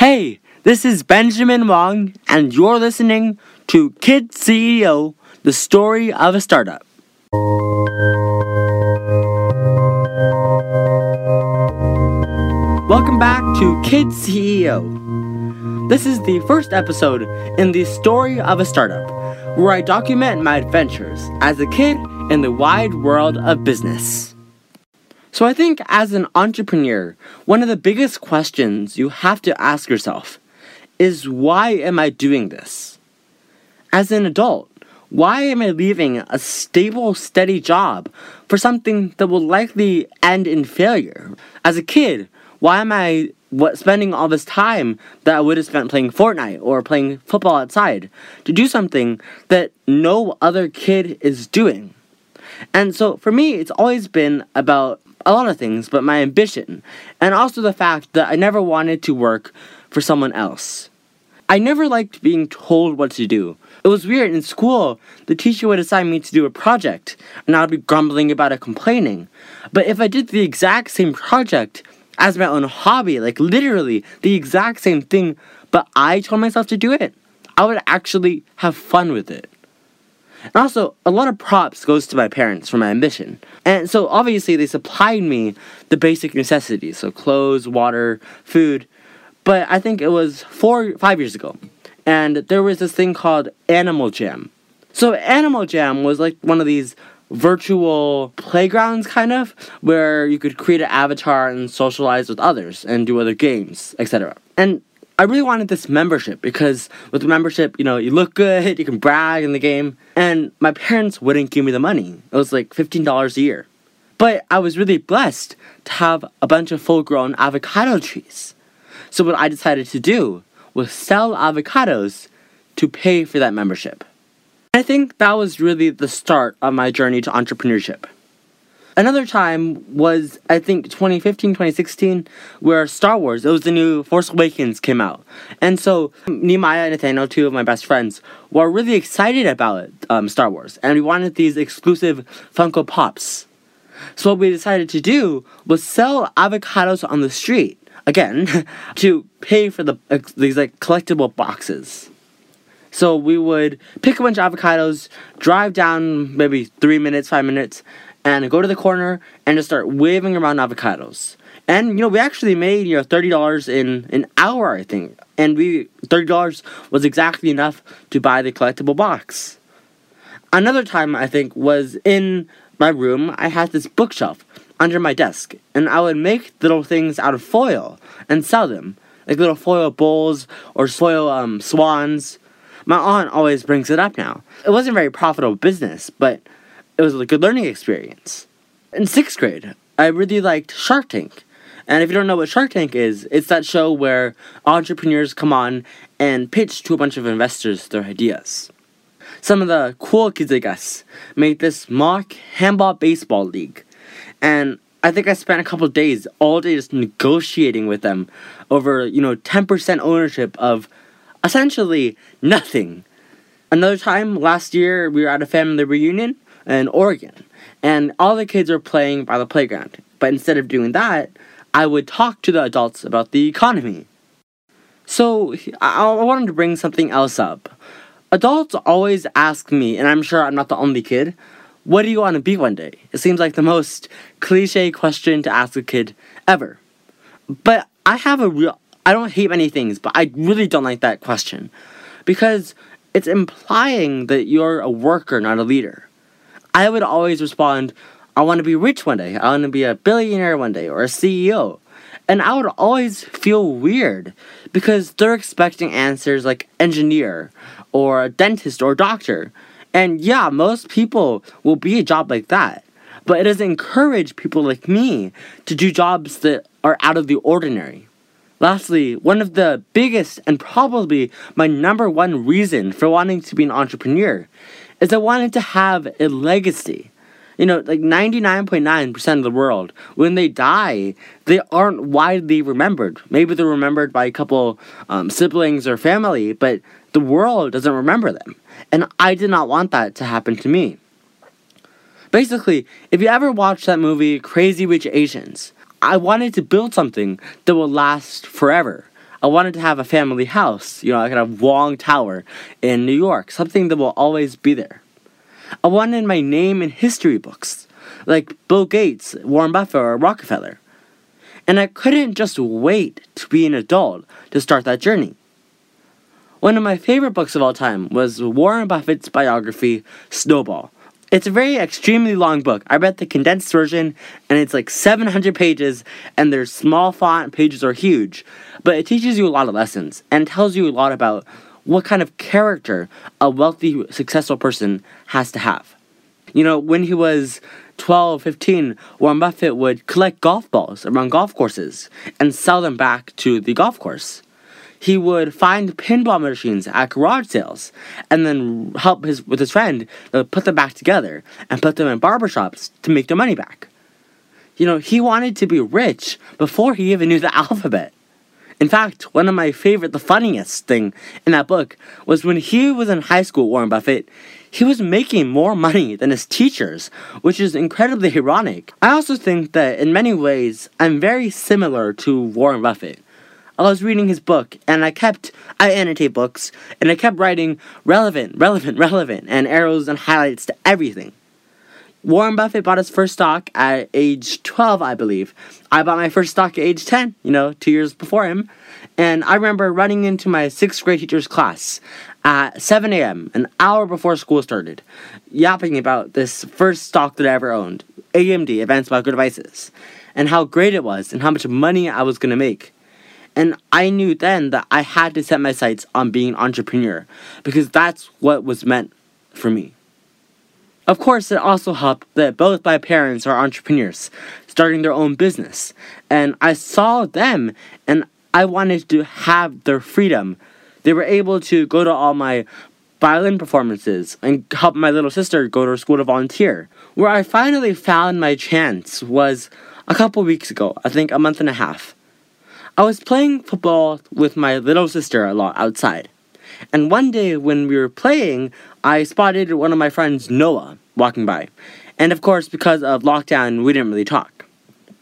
Hey, this is Benjamin Wong, and you're listening to Kid CEO The Story of a Startup. Welcome back to Kid CEO. This is the first episode in the story of a startup, where I document my adventures as a kid in the wide world of business. So, I think as an entrepreneur, one of the biggest questions you have to ask yourself is why am I doing this? As an adult, why am I leaving a stable, steady job for something that will likely end in failure? As a kid, why am I what, spending all this time that I would have spent playing Fortnite or playing football outside to do something that no other kid is doing? And so for me, it's always been about a lot of things, but my ambition, and also the fact that I never wanted to work for someone else. I never liked being told what to do. It was weird in school, the teacher would assign me to do a project, and I'd be grumbling about it, complaining. But if I did the exact same project as my own hobby, like literally the exact same thing, but I told myself to do it, I would actually have fun with it. And also, a lot of props goes to my parents for my ambition. And so obviously they supplied me the basic necessities, so clothes, water, food. But I think it was four, five years ago, and there was this thing called Animal Jam. So Animal Jam was like one of these virtual playgrounds kind of where you could create an avatar and socialize with others and do other games, etc. And I really wanted this membership because with the membership, you know, you look good, you can brag in the game, and my parents wouldn't give me the money. It was like $15 a year. But I was really blessed to have a bunch of full grown avocado trees. So what I decided to do was sell avocados to pay for that membership. I think that was really the start of my journey to entrepreneurship. Another time was, I think, 2015, 2016, where Star Wars, it was the new Force Awakens came out. And so, Nehemiah and Nathaniel, two of my best friends, were really excited about um, Star Wars. And we wanted these exclusive Funko Pops. So, what we decided to do was sell avocados on the street, again, to pay for the, these like collectible boxes. So we would pick a bunch of avocados, drive down maybe three minutes, five minutes, and go to the corner and just start waving around avocados. And you know, we actually made you know thirty dollars in an hour, I think. And we thirty dollars was exactly enough to buy the collectible box. Another time I think was in my room. I had this bookshelf under my desk, and I would make little things out of foil and sell them, like little foil bowls or foil um, swans my aunt always brings it up now. It wasn't very profitable business, but it was a good learning experience. In sixth grade, I really liked Shark Tank. And if you don't know what Shark Tank is, it's that show where entrepreneurs come on and pitch to a bunch of investors their ideas. Some of the cool kids, I guess, made this mock handball baseball league. And I think I spent a couple days all day just negotiating with them over, you know, 10% ownership of essentially nothing. Another time last year, we were at a family reunion in Oregon, and all the kids were playing by the playground. But instead of doing that, I would talk to the adults about the economy. So I, I wanted to bring something else up. Adults always ask me, and I'm sure I'm not the only kid, what do you want to be one day? It seems like the most cliche question to ask a kid ever. But I have a real I don't hate many things, but I really don't like that question because it's implying that you're a worker, not a leader. I would always respond, I want to be rich one day. I want to be a billionaire one day or a CEO. And I would always feel weird because they're expecting answers like engineer or dentist or doctor. And yeah, most people will be a job like that. But it doesn't encourage people like me to do jobs that are out of the ordinary. Lastly, one of the biggest and probably my number one reason for wanting to be an entrepreneur is I wanted to have a legacy. You know, like 99.9% of the world, when they die, they aren't widely remembered. Maybe they're remembered by a couple um, siblings or family, but the world doesn't remember them. And I did not want that to happen to me. Basically, if you ever watch that movie Crazy Rich Asians, I wanted to build something that will last forever. I wanted to have a family house, you know, like a long tower in New York, something that will always be there. I wanted my name in history books, like Bill Gates, Warren Buffett, or Rockefeller. And I couldn't just wait to be an adult to start that journey. One of my favorite books of all time was Warren Buffett's biography, Snowball. It's a very extremely long book. I read the condensed version, and it's like 700 pages, and there's small font, pages are huge. But it teaches you a lot of lessons, and tells you a lot about what kind of character a wealthy, successful person has to have. You know, when he was 12, 15, Warren Buffett would collect golf balls around golf courses and sell them back to the golf course he would find pinball machines at garage sales and then help his with his friend to put them back together and put them in barbershops to make their money back. You know, he wanted to be rich before he even knew the alphabet. In fact, one of my favorite, the funniest thing in that book was when he was in high school, Warren Buffett, he was making more money than his teachers, which is incredibly ironic. I also think that in many ways, I'm very similar to Warren Buffett. I was reading his book, and I kept, I annotate books, and I kept writing relevant, relevant, relevant, and arrows and highlights to everything. Warren Buffett bought his first stock at age 12, I believe. I bought my first stock at age 10, you know, two years before him. And I remember running into my sixth grade teacher's class at 7 a.m., an hour before school started, yapping about this first stock that I ever owned, AMD, Advanced Micro Devices, and how great it was and how much money I was going to make. And I knew then that I had to set my sights on being an entrepreneur because that's what was meant for me. Of course, it also helped that both my parents are entrepreneurs, starting their own business. And I saw them and I wanted to have their freedom. They were able to go to all my violin performances and help my little sister go to school to volunteer. Where I finally found my chance was a couple weeks ago, I think a month and a half. I was playing football with my little sister a lot outside. And one day when we were playing, I spotted one of my friends, Noah, walking by. And of course, because of lockdown, we didn't really talk.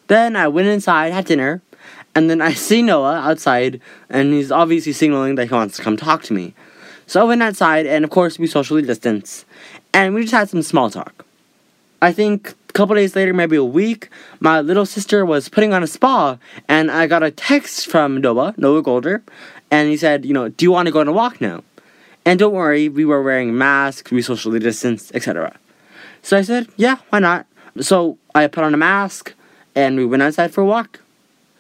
Then I went inside, had dinner, and then I see Noah outside, and he's obviously signaling that he wants to come talk to me. So I went outside, and of course, we socially distanced, and we just had some small talk. I think couple days later, maybe a week, my little sister was putting on a spa, and I got a text from Noah, Noah Golder, and he said, you know, do you want to go on a walk now? And don't worry, we were wearing masks, we socially distanced, etc. So I said, yeah, why not? So I put on a mask, and we went outside for a walk.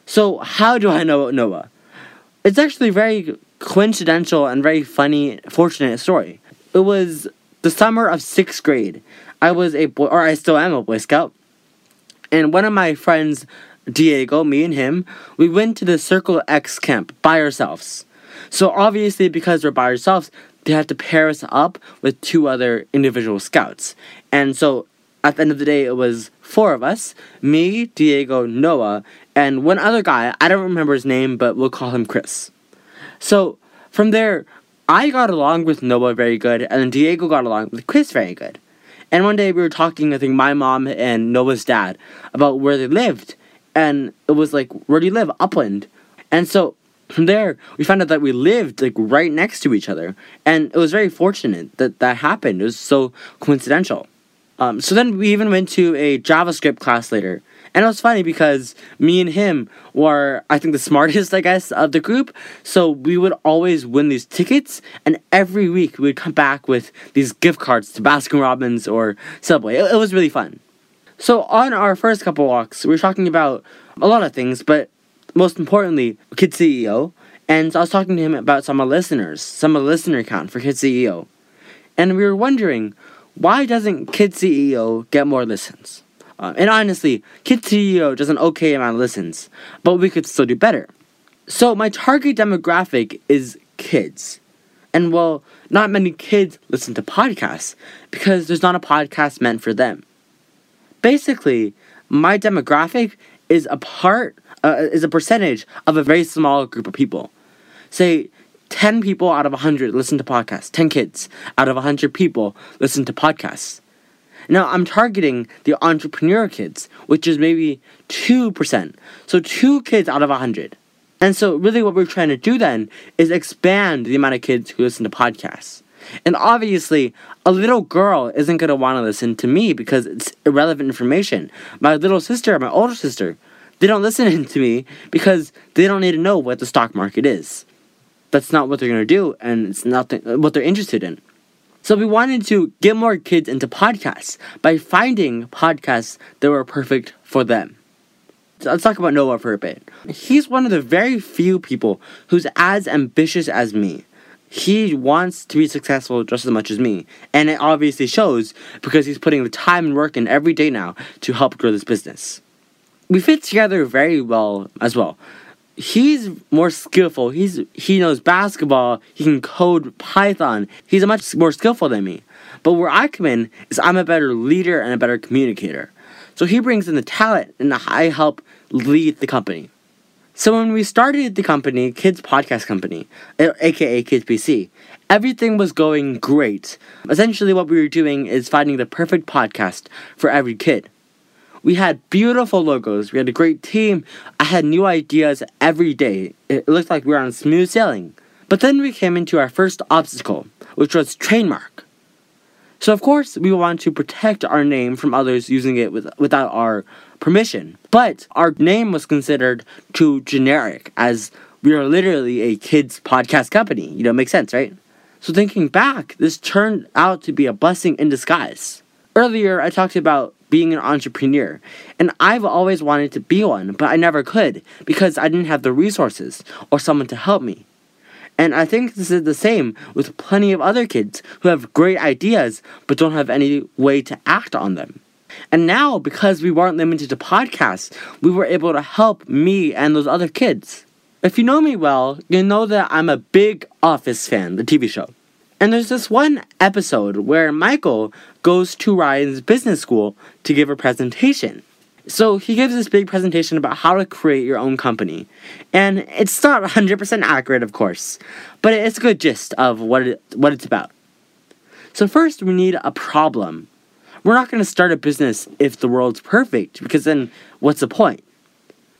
So how do I know Noah? It's actually very coincidental and very funny, fortunate story. It was the summer of sixth grade, I was a boy, or I still am a Boy Scout. And one of my friends, Diego, me and him, we went to the Circle X camp by ourselves. So obviously, because we're by ourselves, they had to pair us up with two other individual scouts. And so at the end of the day, it was four of us me, Diego, Noah, and one other guy. I don't remember his name, but we'll call him Chris. So from there, I got along with Noah very good, and then Diego got along with Chris very good. And one day we were talking, I think my mom and Noah's dad, about where they lived. And it was like, where do you live? Upland. And so from there, we found out that we lived like right next to each other. And it was very fortunate that that happened. It was so coincidental. Um, so then we even went to a JavaScript class later. And it was funny because me and him were, I think, the smartest, I guess, of the group. So we would always win these tickets, and every week we would come back with these gift cards to Baskin Robbins or Subway. It, it was really fun. So on our first couple walks, we were talking about a lot of things, but most importantly, Kid CEO. And so I was talking to him about some of the listeners, some of the listener count for Kid CEO. And we were wondering, why doesn't Kid CEO get more listens? Uh, and honestly, Kid CEO does an okay amount of listens, but we could still do better. So my target demographic is kids. And well, not many kids listen to podcasts because there's not a podcast meant for them. Basically, my demographic is a part uh, is a percentage of a very small group of people. Say 10 people out of 100 listen to podcasts. 10 kids out of 100 people listen to podcasts. Now I'm targeting the entrepreneur kids, which is maybe 2%. So two kids out of 100. And so, really, what we're trying to do then is expand the amount of kids who listen to podcasts. And obviously, a little girl isn't going to want to listen to me because it's irrelevant information. My little sister, my older sister, they don't listen to me because they don't need to know what the stock market is. That's not what they're going to do, and it's not what they're interested in. So we wanted to get more kids into podcasts by finding podcasts that were perfect for them. So let's talk about Noah for a bit. He's one of the very few people who's as ambitious as me he wants to be successful just as much as me. And it obviously shows because he's putting the time and work in every day now to help grow this business. We fit together very well as well. He's more skillful. He's he knows basketball. He can code Python. He's much more skillful than me. But where I come in is I'm a better leader and a better communicator. So he brings in the talent and I help lead the company. So when we started the company, Kids Podcast Company, aka Kids PC, everything was going great. Essentially, what we were doing is finding the perfect podcast for every kid. We had beautiful logos, we had a great team, I had new ideas every day. It looked like we were on smooth sailing. But then we came into our first obstacle, which was trademark. So of course we want to protect our name from others using it with, without our permission. But our name was considered too generic as we are literally a kids podcast company. You know, it makes sense, right? So thinking back, this turned out to be a blessing in disguise. Earlier, I talked about being an entrepreneur, and I've always wanted to be one, but I never could because I didn't have the resources or someone to help me. And I think this is the same with plenty of other kids who have great ideas but don't have any way to act on them. And now, because we weren't limited to podcasts, we were able to help me and those other kids. If you know me well, you know that I'm a big Office fan, the TV show. And there's this one episode where Michael goes to Ryan's business school to give a presentation. So he gives this big presentation about how to create your own company. And it's not 100% accurate, of course, but it's a good gist of what, it, what it's about. So, first, we need a problem. We're not going to start a business if the world's perfect, because then what's the point?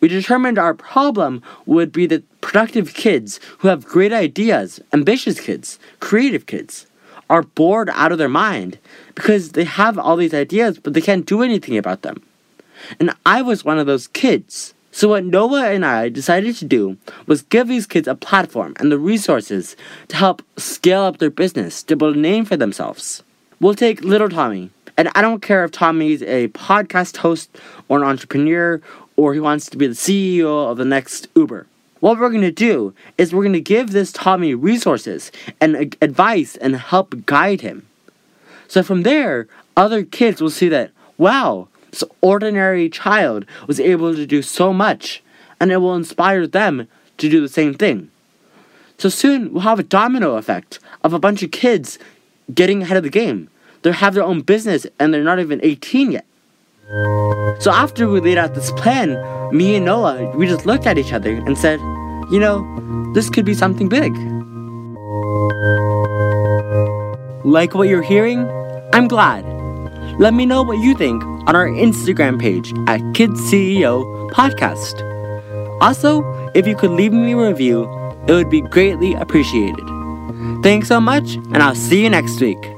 We determined our problem would be that productive kids who have great ideas, ambitious kids, creative kids, are bored out of their mind because they have all these ideas but they can't do anything about them. And I was one of those kids. So, what Noah and I decided to do was give these kids a platform and the resources to help scale up their business, to build a name for themselves. We'll take little Tommy, and I don't care if Tommy's a podcast host or an entrepreneur or he wants to be the CEO of the next Uber. What we're going to do is we're going to give this Tommy resources and advice and help guide him. So from there, other kids will see that, wow, this ordinary child was able to do so much, and it will inspire them to do the same thing. So soon we'll have a domino effect of a bunch of kids getting ahead of the game. They have their own business and they're not even 18 yet. So after we laid out this plan, me and Noah, we just looked at each other and said, you know, this could be something big. Like what you're hearing? I'm glad. Let me know what you think on our Instagram page at Kids CEO Podcast. Also, if you could leave me a review, it would be greatly appreciated. Thanks so much, and I'll see you next week.